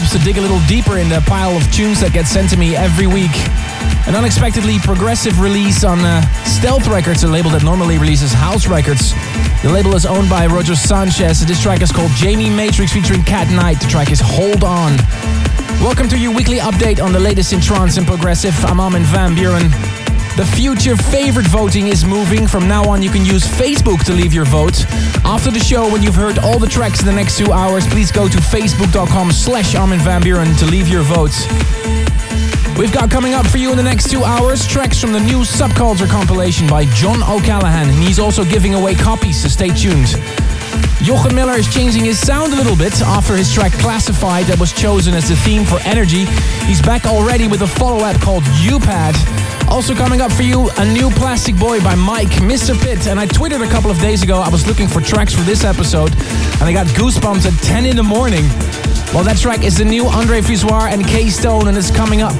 helps to dig a little deeper in the pile of tunes that get sent to me every week. An unexpectedly progressive release on uh, Stealth Records, a label that normally releases house records. The label is owned by Roger Sanchez. This track is called Jamie Matrix featuring Cat Knight. The track is Hold On. Welcome to your weekly update on the latest in trance and progressive. I'm Armin van Buuren. The future favorite voting is moving. From now on, you can use Facebook to leave your vote. After the show, when you've heard all the tracks in the next two hours, please go to facebook.com slash Armin van Buuren to leave your votes. We've got coming up for you in the next two hours tracks from the new Subculture compilation by John O'Callaghan, and he's also giving away copies, so stay tuned. Jochen Miller is changing his sound a little bit after his track Classified that was chosen as the theme for Energy. He's back already with a follow-up called U-Pad. Also coming up for you, a new Plastic Boy by Mike, Mr. Pitt. And I tweeted a couple of days ago, I was looking for tracks for this episode, and I got goosebumps at 10 in the morning. Well, that track is the new Andre Fussoir and K Stone, and it's coming up.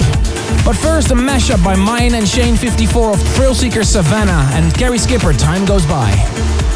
But first, a mashup by Myon and Shane 54 of Thrillseeker Savannah and Gary Skipper, Time Goes By.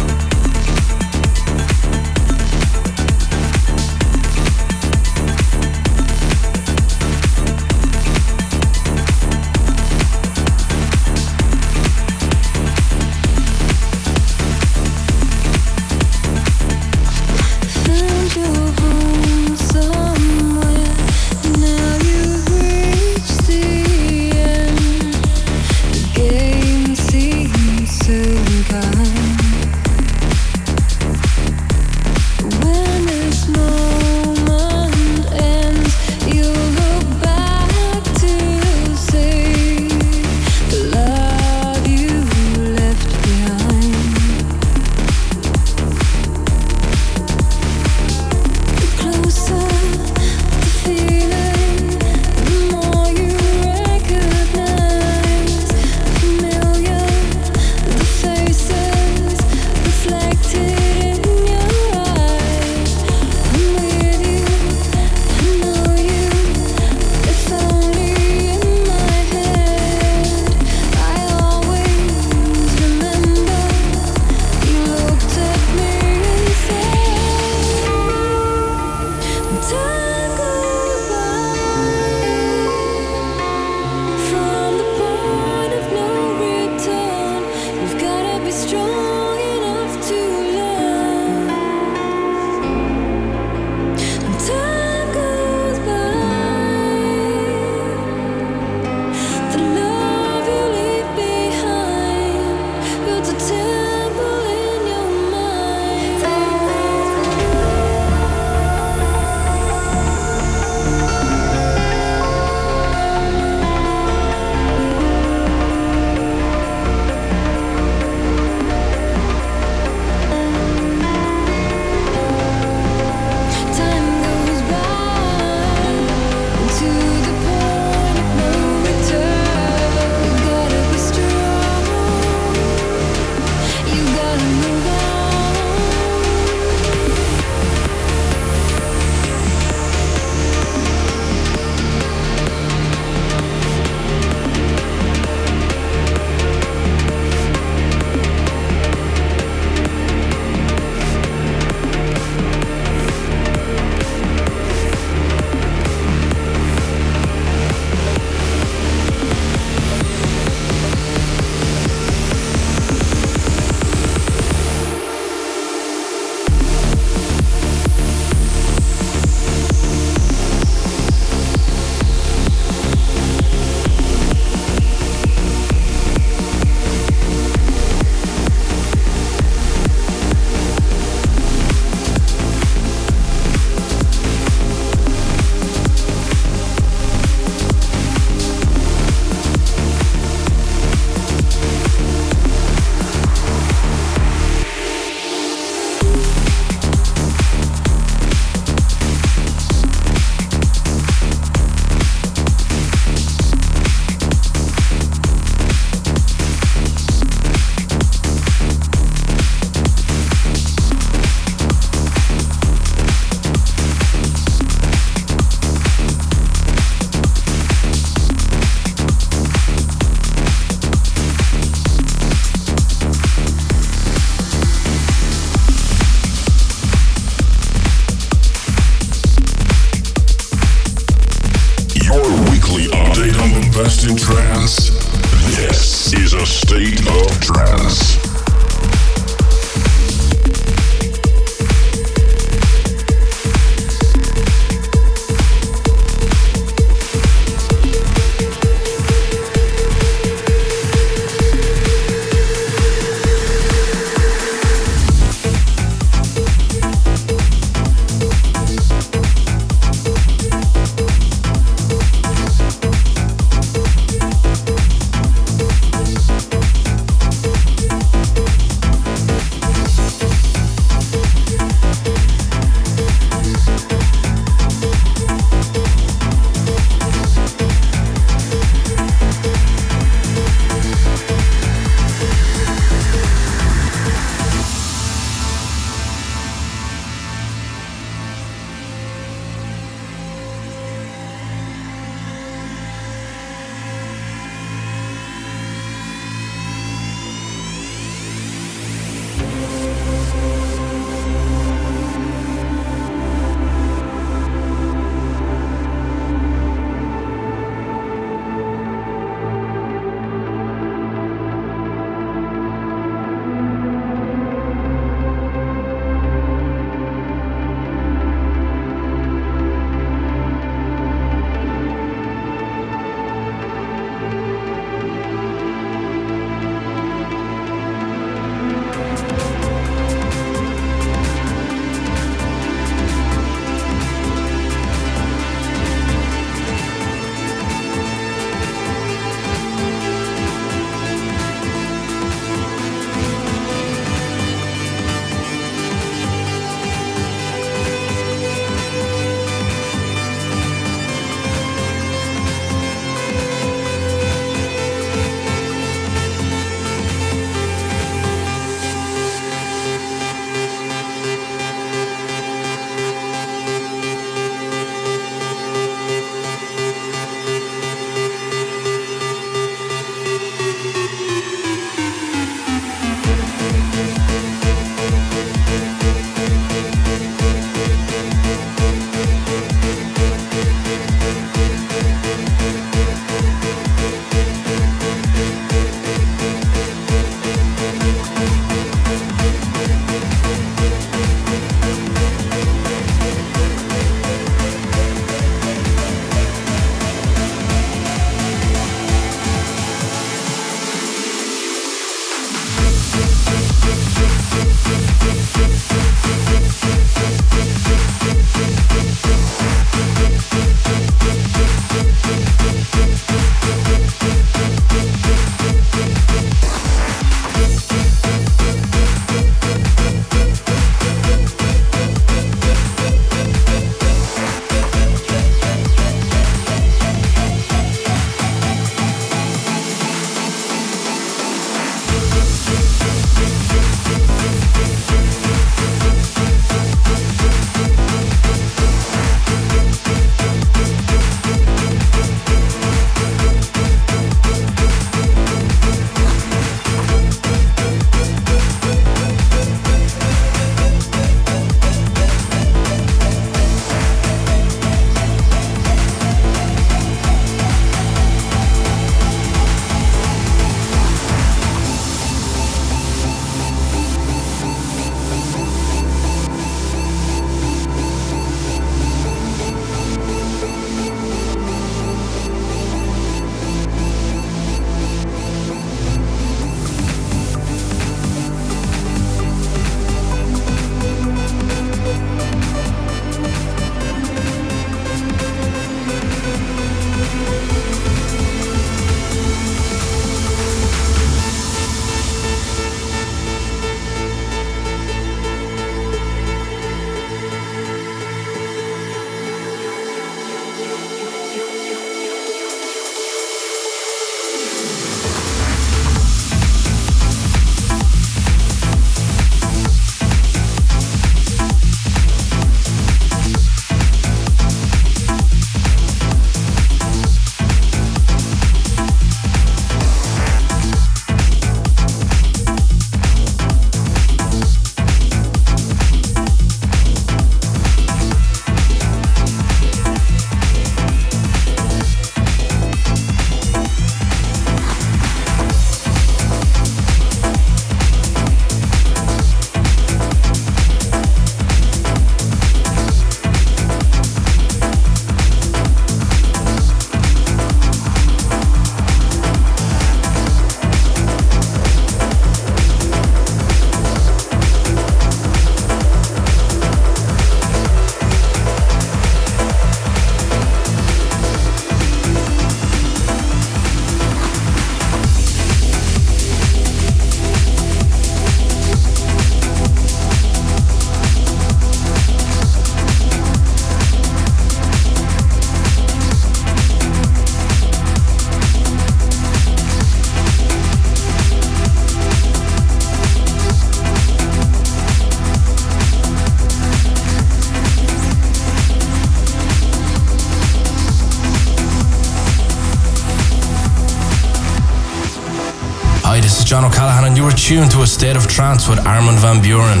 Tuned to a state of trance with Armin van Buuren.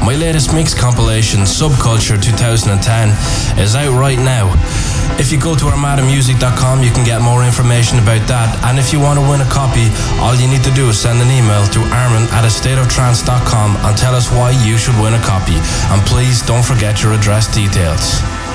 My latest mix compilation, Subculture 2010, is out right now. If you go to armadamusic.com, you can get more information about that. And if you want to win a copy, all you need to do is send an email to armin at astateoftrance.com and tell us why you should win a copy. And please don't forget your address details.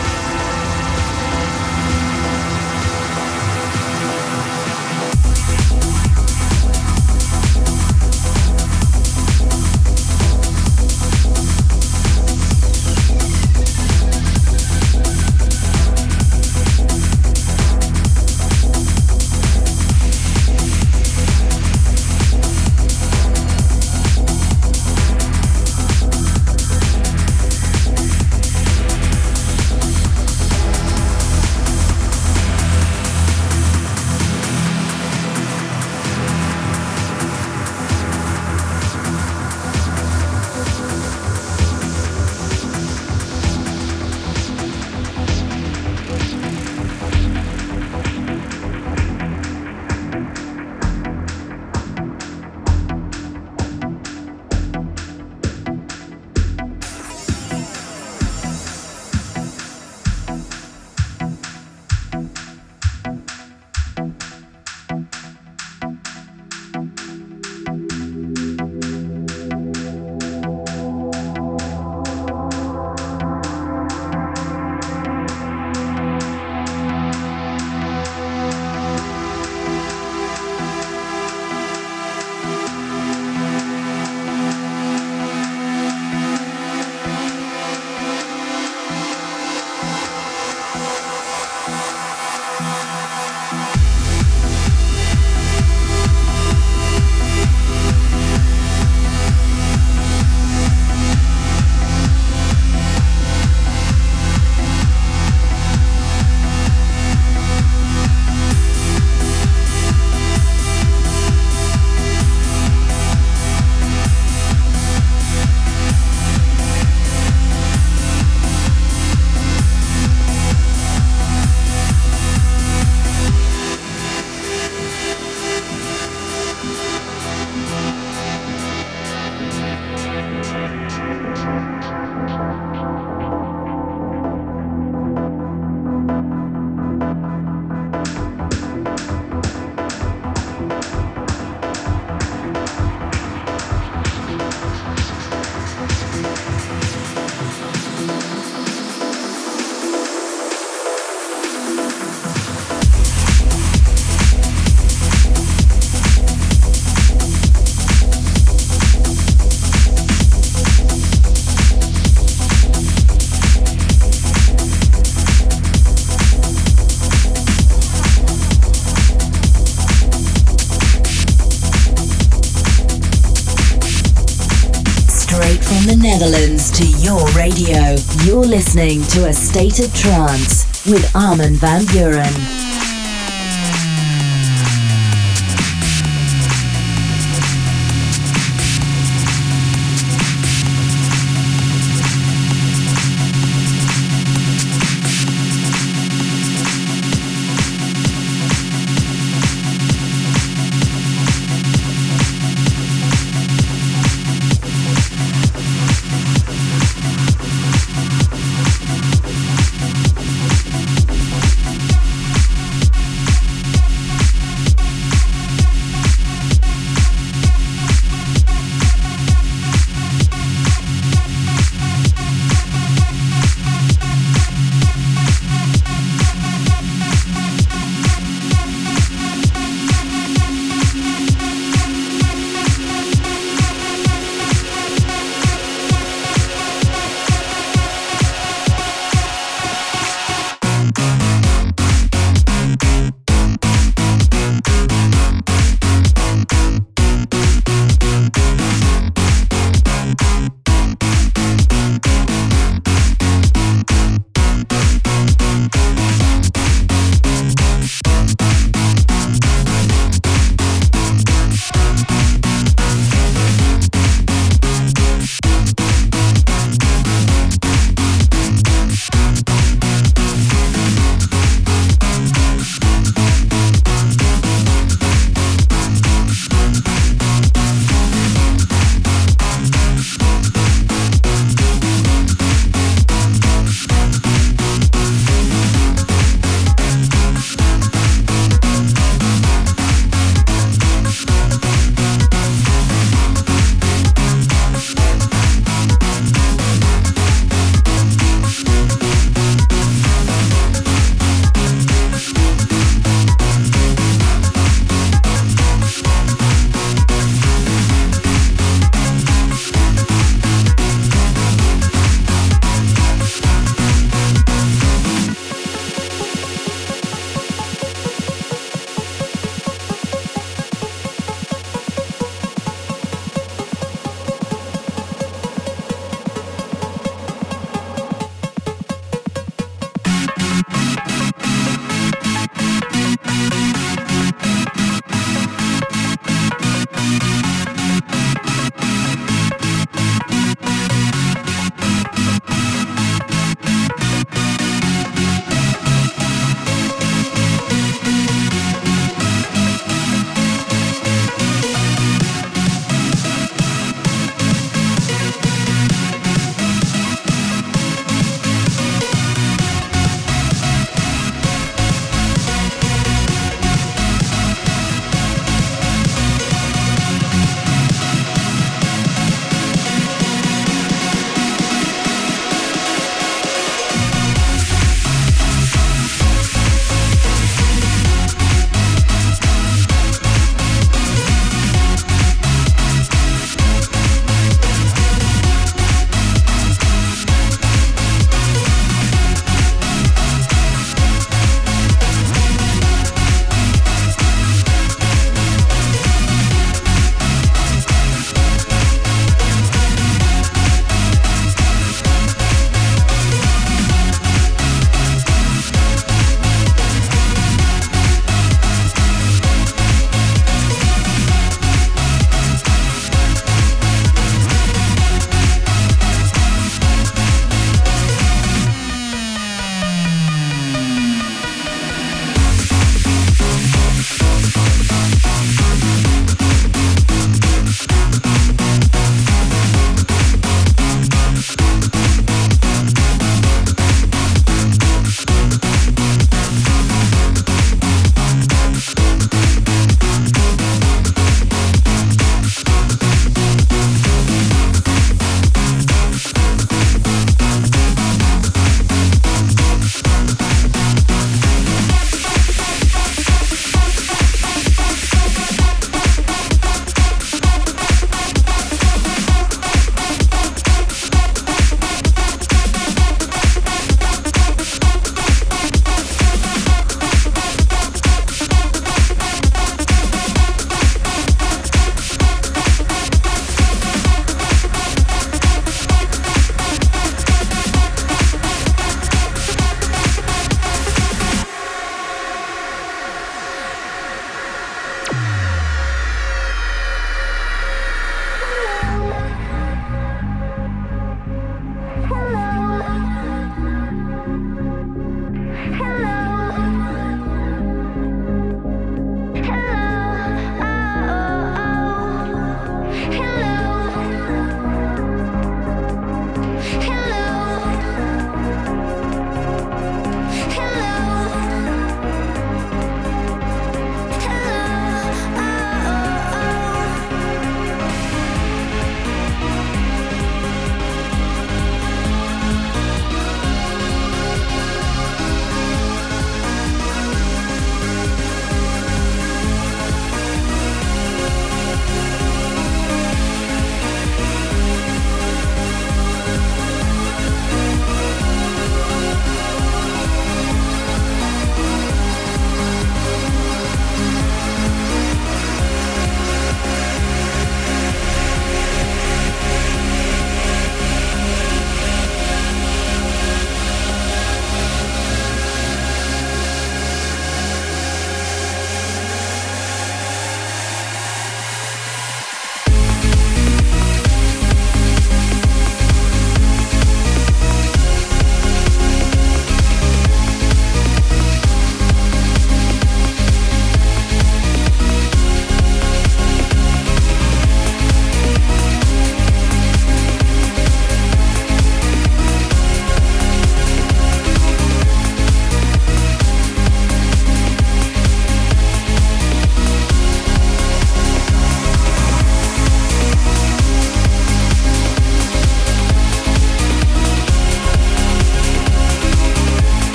Radio. You're listening to A State of Trance with Armin van Buuren.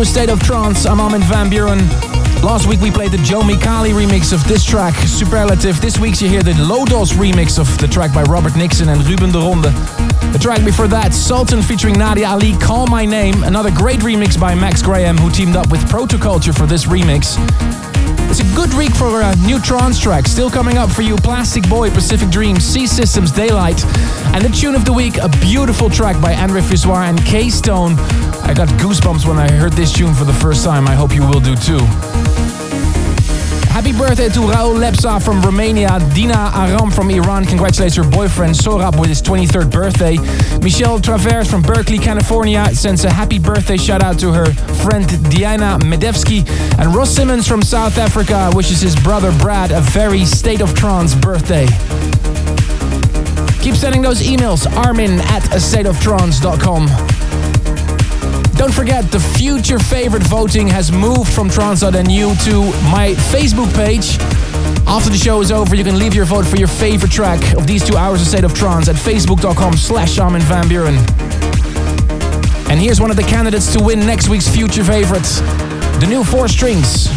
A State of Trance. I'm Armin van Buuren. Last week we played the Joe Micali remix of this track, Superlative. This week you hear the Lodos remix of the track by Robert Nickson and Ruben de Ronde. The track before that, Sultan featuring Nadia Ali, Call My Name. Another great remix by Max Graham, who teamed up with Protoculture for this remix. It's a good week for a new trance track. Still coming up for you Plastic Boy, Pacific Dream, C Systems, Daylight. And the tune of the week, a beautiful track by Andre Fissoir and K Stone. I got goosebumps when I heard this tune for the first time. I hope you will do too. Happy birthday to Raul Lepsa from Romania, Dina Aram from Iran congratulates her boyfriend Sorab with his 23rd birthday. Michelle Travers from Berkeley, California sends a happy birthday shout out to her friend Diana Medevsky. And Ross Simmons from South Africa wishes his brother Brad a very state of trance birthday. Keep sending those emails, armin at stateoftrance.com. Don't forget, the future favorite voting has moved from Trance.nu to my Facebook page. After the show is over, you can leave your vote for your favorite track of these two hours of State of Trance at facebook.com slash Armin van Buuren. And here's one of the candidates to win next week's future favorites. The new Four Strings.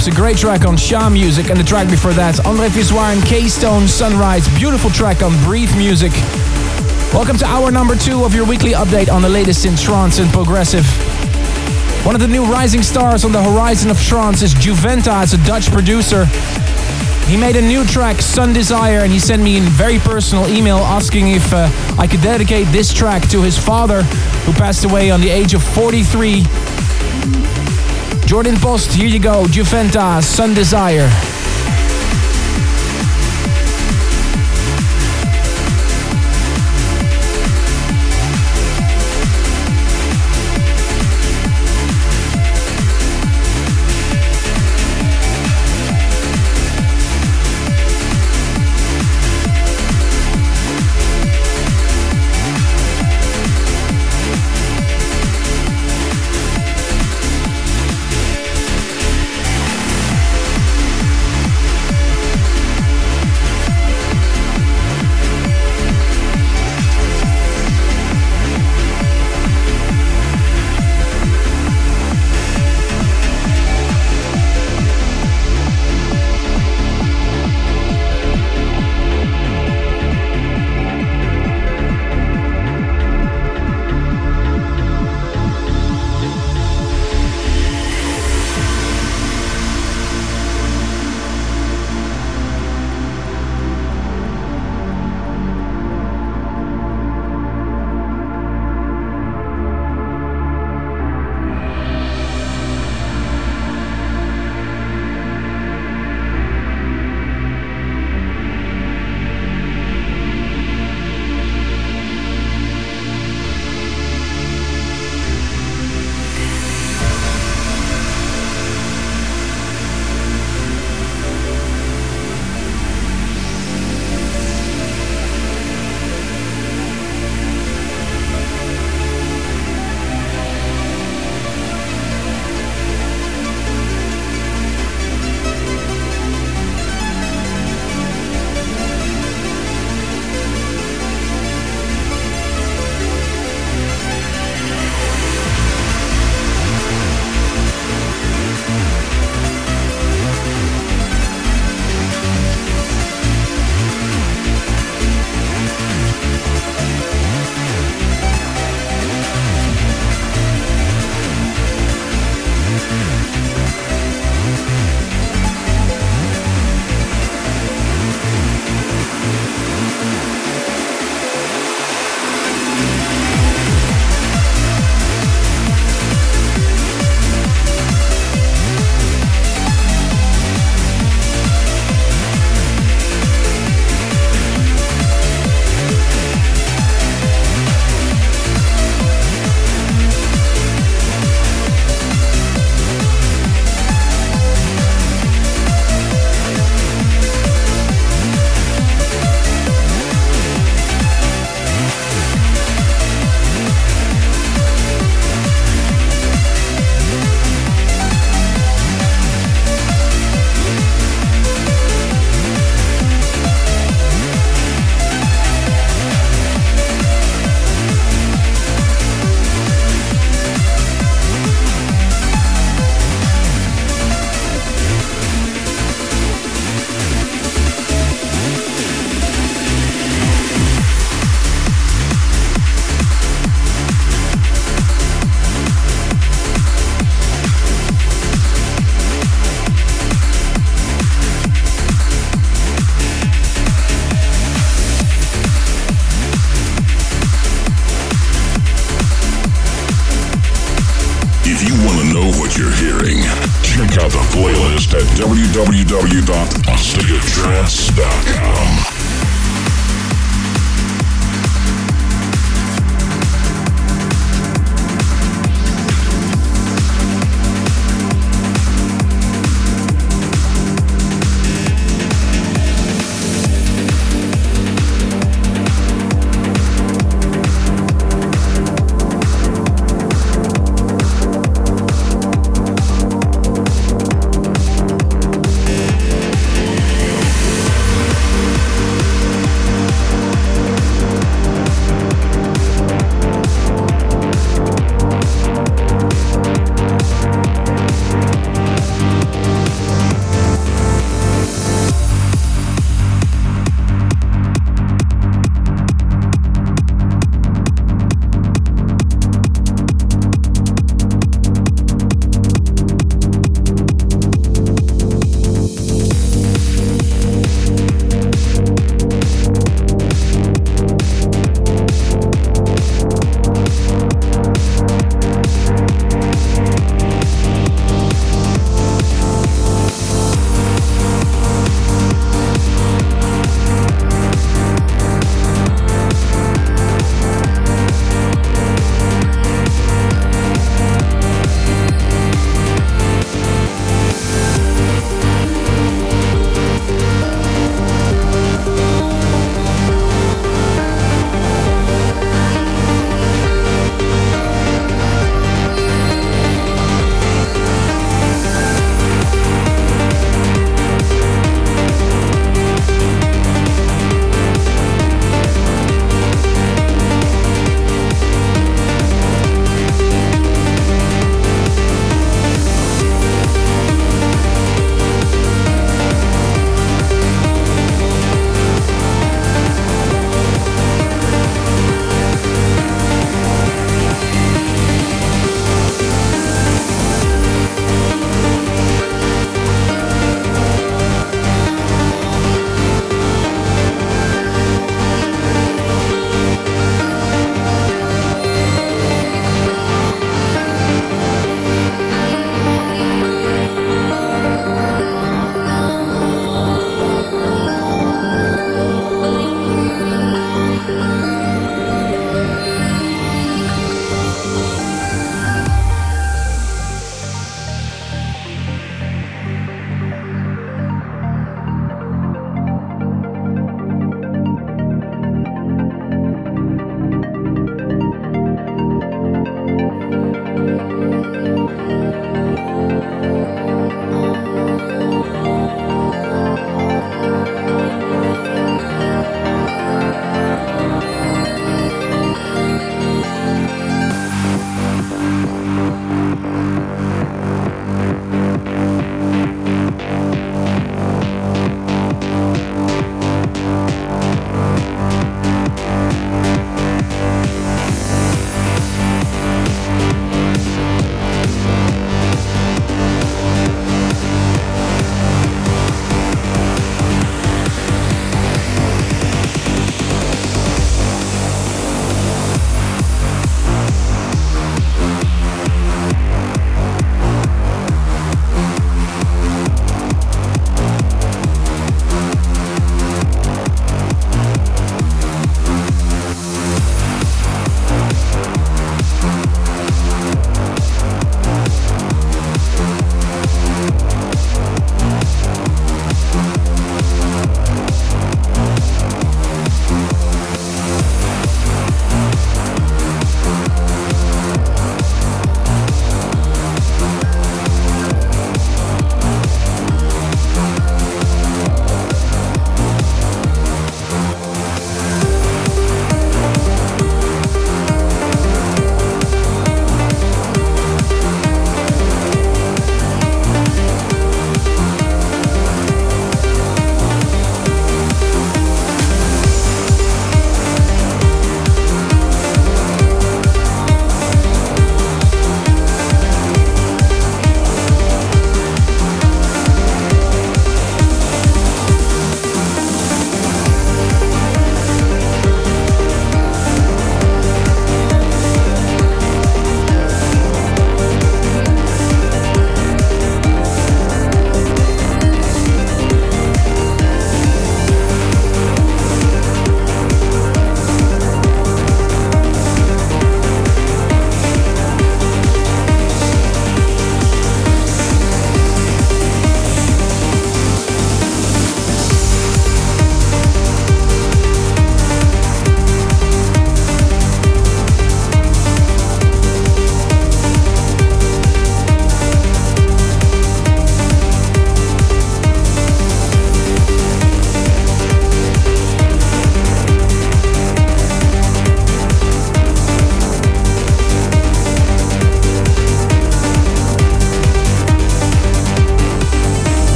Lapse, a great track on Shaw Music, and the track before that, Andre Visior and K-Stone, Sunrise, beautiful track on Breathe Music. Welcome to hour number two of your weekly update on the latest in trance and progressive. One of the new rising stars on the horizon of trance is Juventa, as a Dutch producer. He made a new track, Sun Desire, and he sent me a very personal email asking if uh, I could dedicate this track to his father, who passed away on the age of 43. Jordan Post, here you go, Juventa, Sun Desire.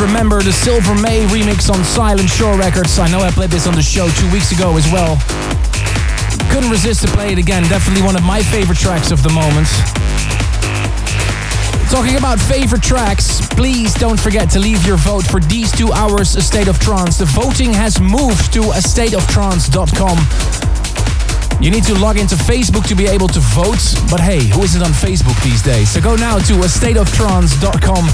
Remember, the Silver May remix on Silent Shore Records. I know I played this on the show two weeks ago as well. Couldn't resist to play it again. Definitely one of my favorite tracks of the moment. Talking about favorite tracks, please don't forget to leave your vote for these two hours A State of Trance. The voting has moved to astateoftrance.com. You need to log into Facebook to be able to vote, but hey, who isn't on Facebook these days? So go now to astateoftrance.com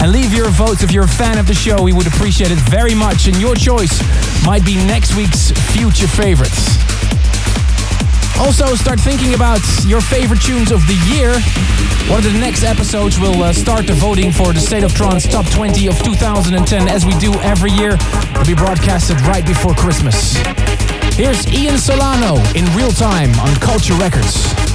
and leave your votes if you're a fan of the show. We would appreciate it very much, and your choice might be next week's future favorites. Also, start thinking about your favorite tunes of the year. One of the next episodes will uh, start the voting for the State of Trance Top 20 of 2010, as we do every year. It'll be broadcasted right before Christmas. Here's Ian Solano in real time on Culture Records.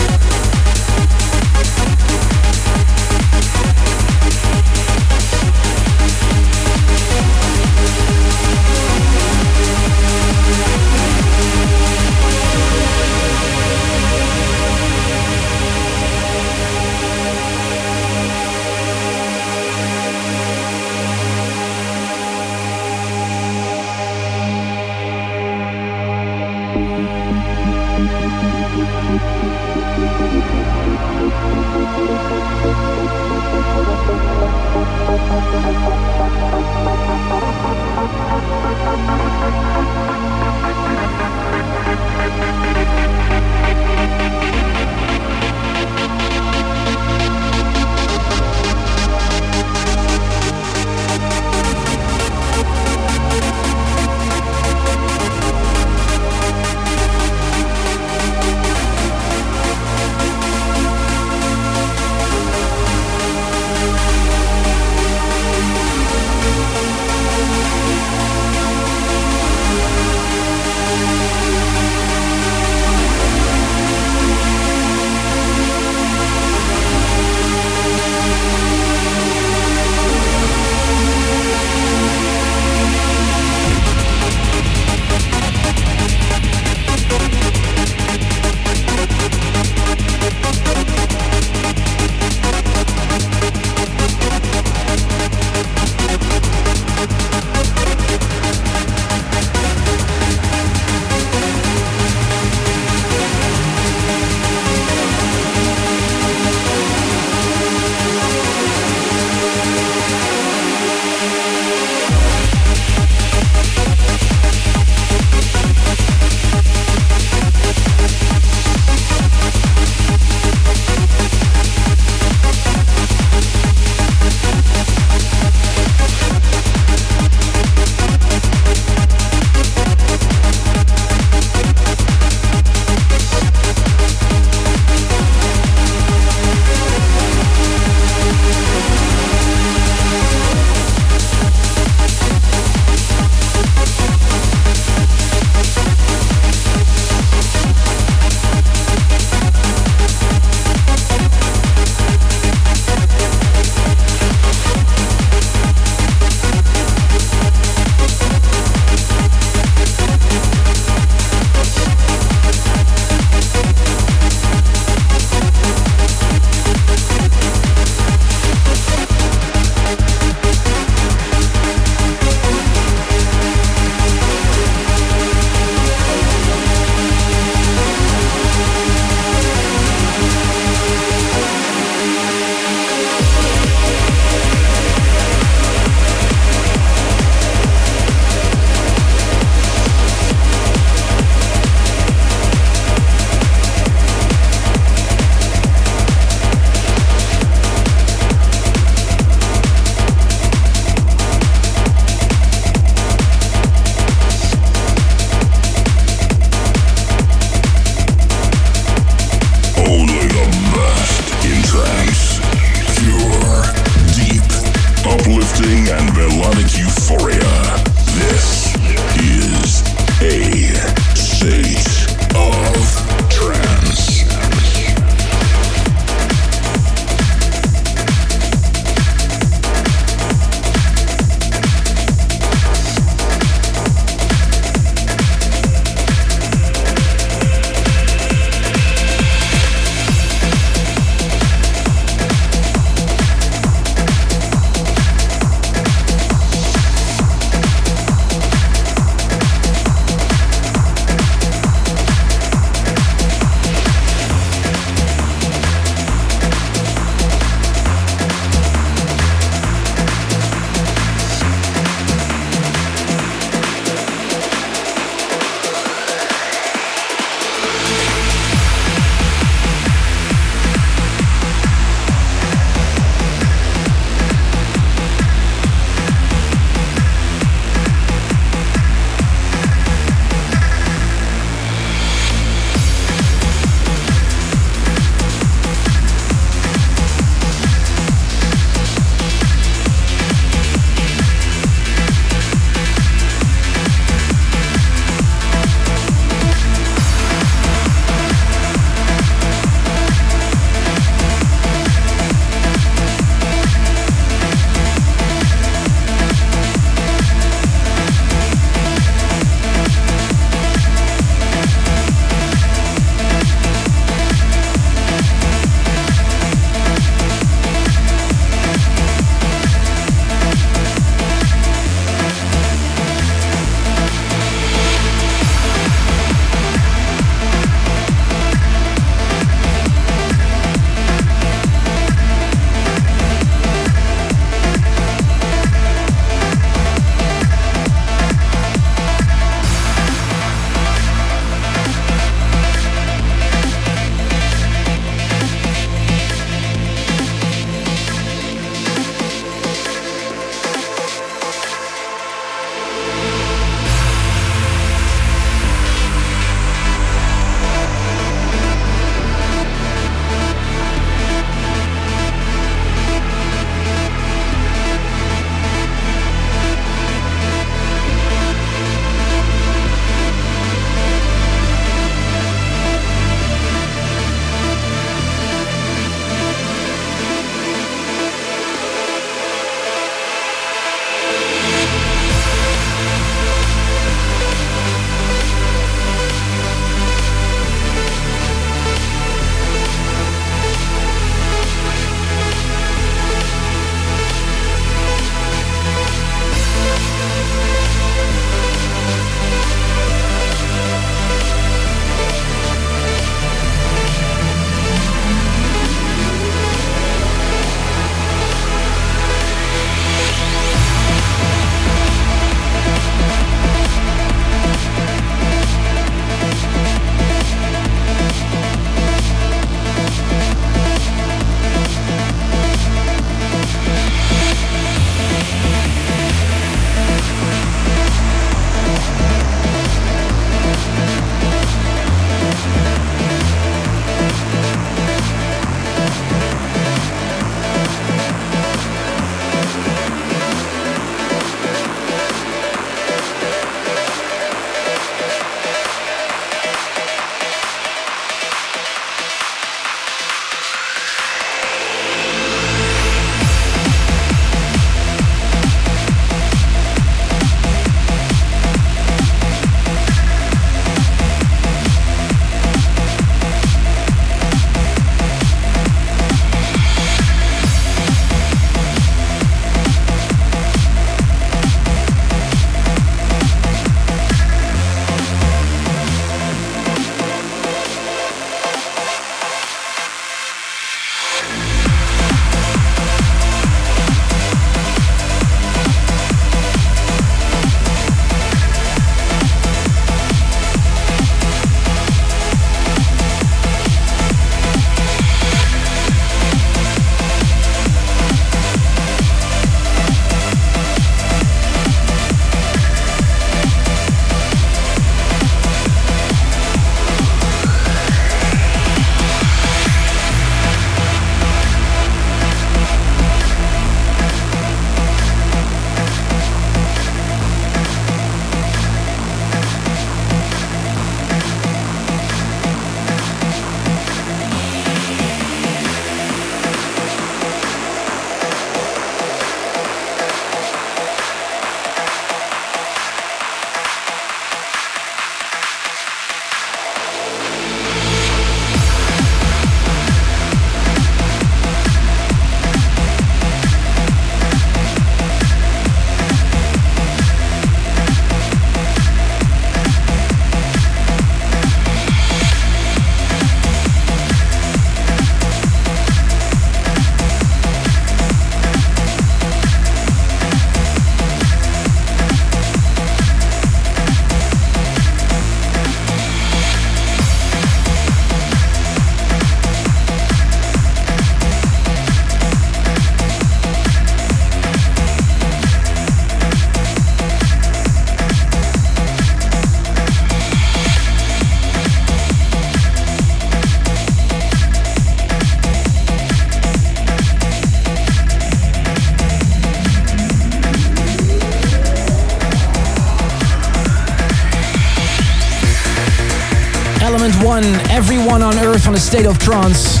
One, everyone on Earth on a state of trance.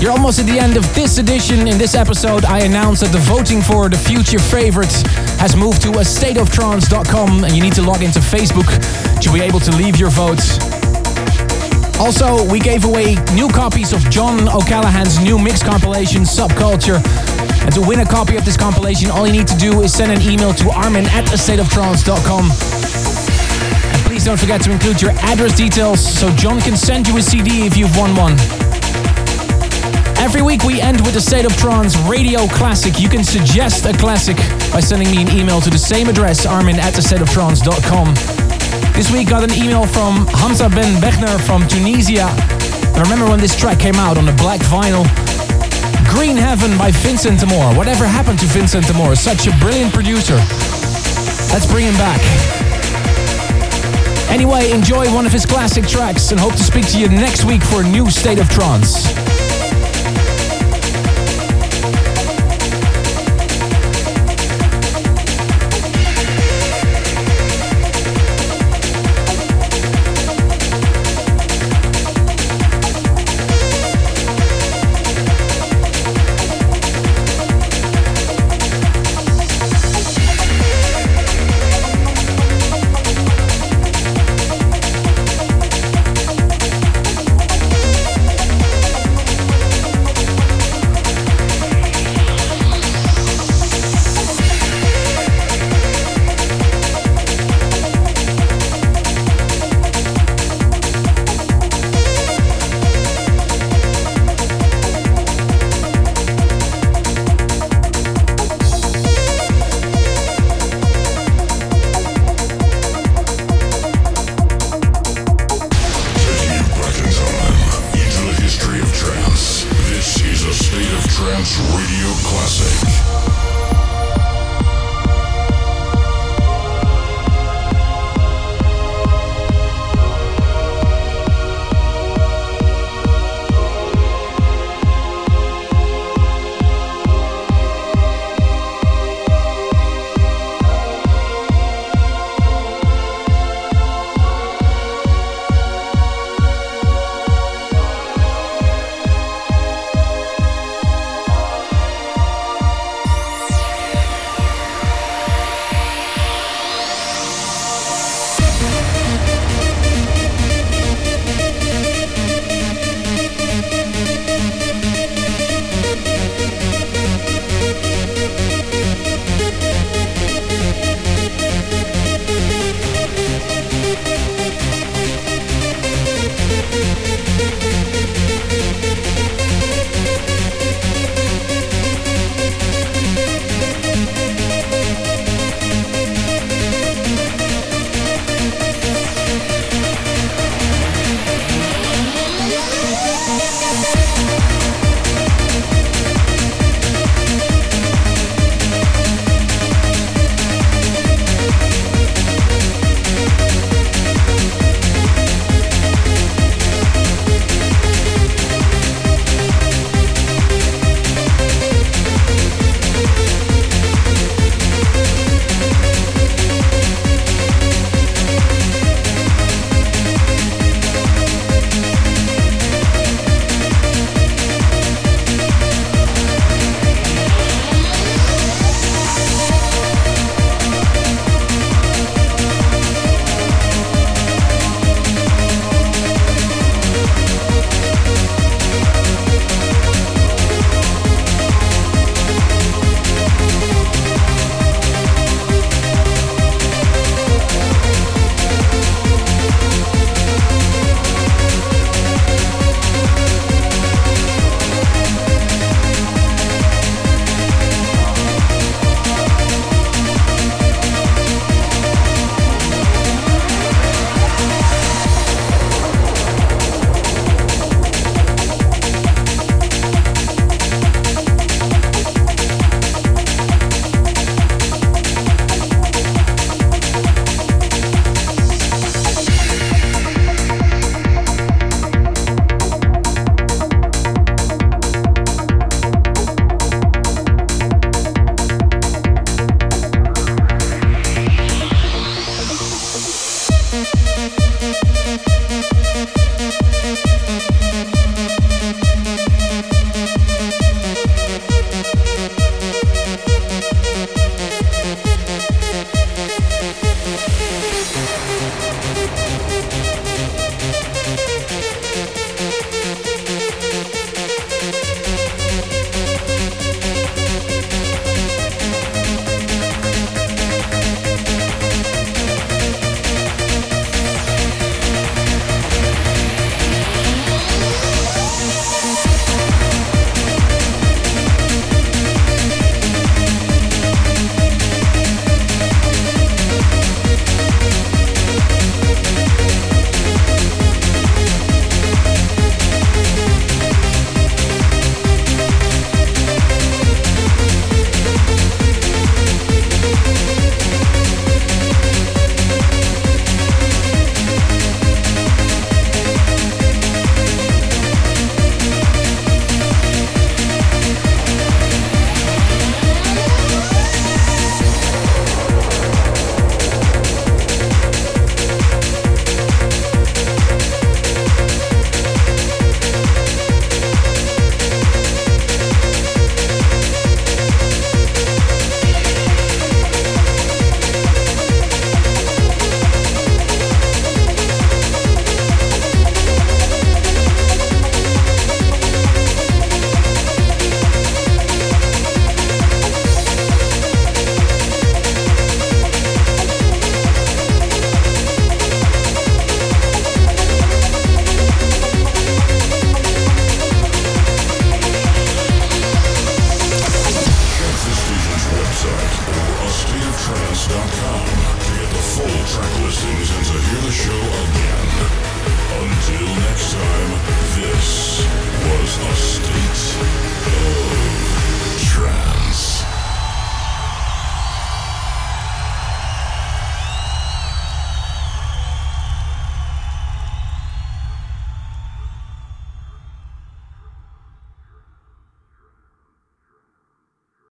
You're almost at the end of this edition. In this episode, I announced that the voting for the future favorites has moved to a stateoftrance.com and you need to log into Facebook to be able to leave your vote. Also, we gave away new copies of John O'Callaghan's new mix compilation, Subculture. And to win a copy of this compilation, all you need to do is send an email to armin at stateoftrance.com. Don't forget to include your address details so John can send you a CD if you've won one. Every week we end with the State of Trance radio classic. You can suggest a classic by sending me an email to the same address, armin at stateoftrance.com. This week got an email from Hamza Ben Bechner from Tunisia. I remember when this track came out on the black vinyl. Green Heaven by Vincent de Moor. Whatever happened to Vincent de Moor? Such a brilliant producer. Let's bring him back. Anyway, enjoy one of his classic tracks and hope to speak to you next week for a new State of Trance.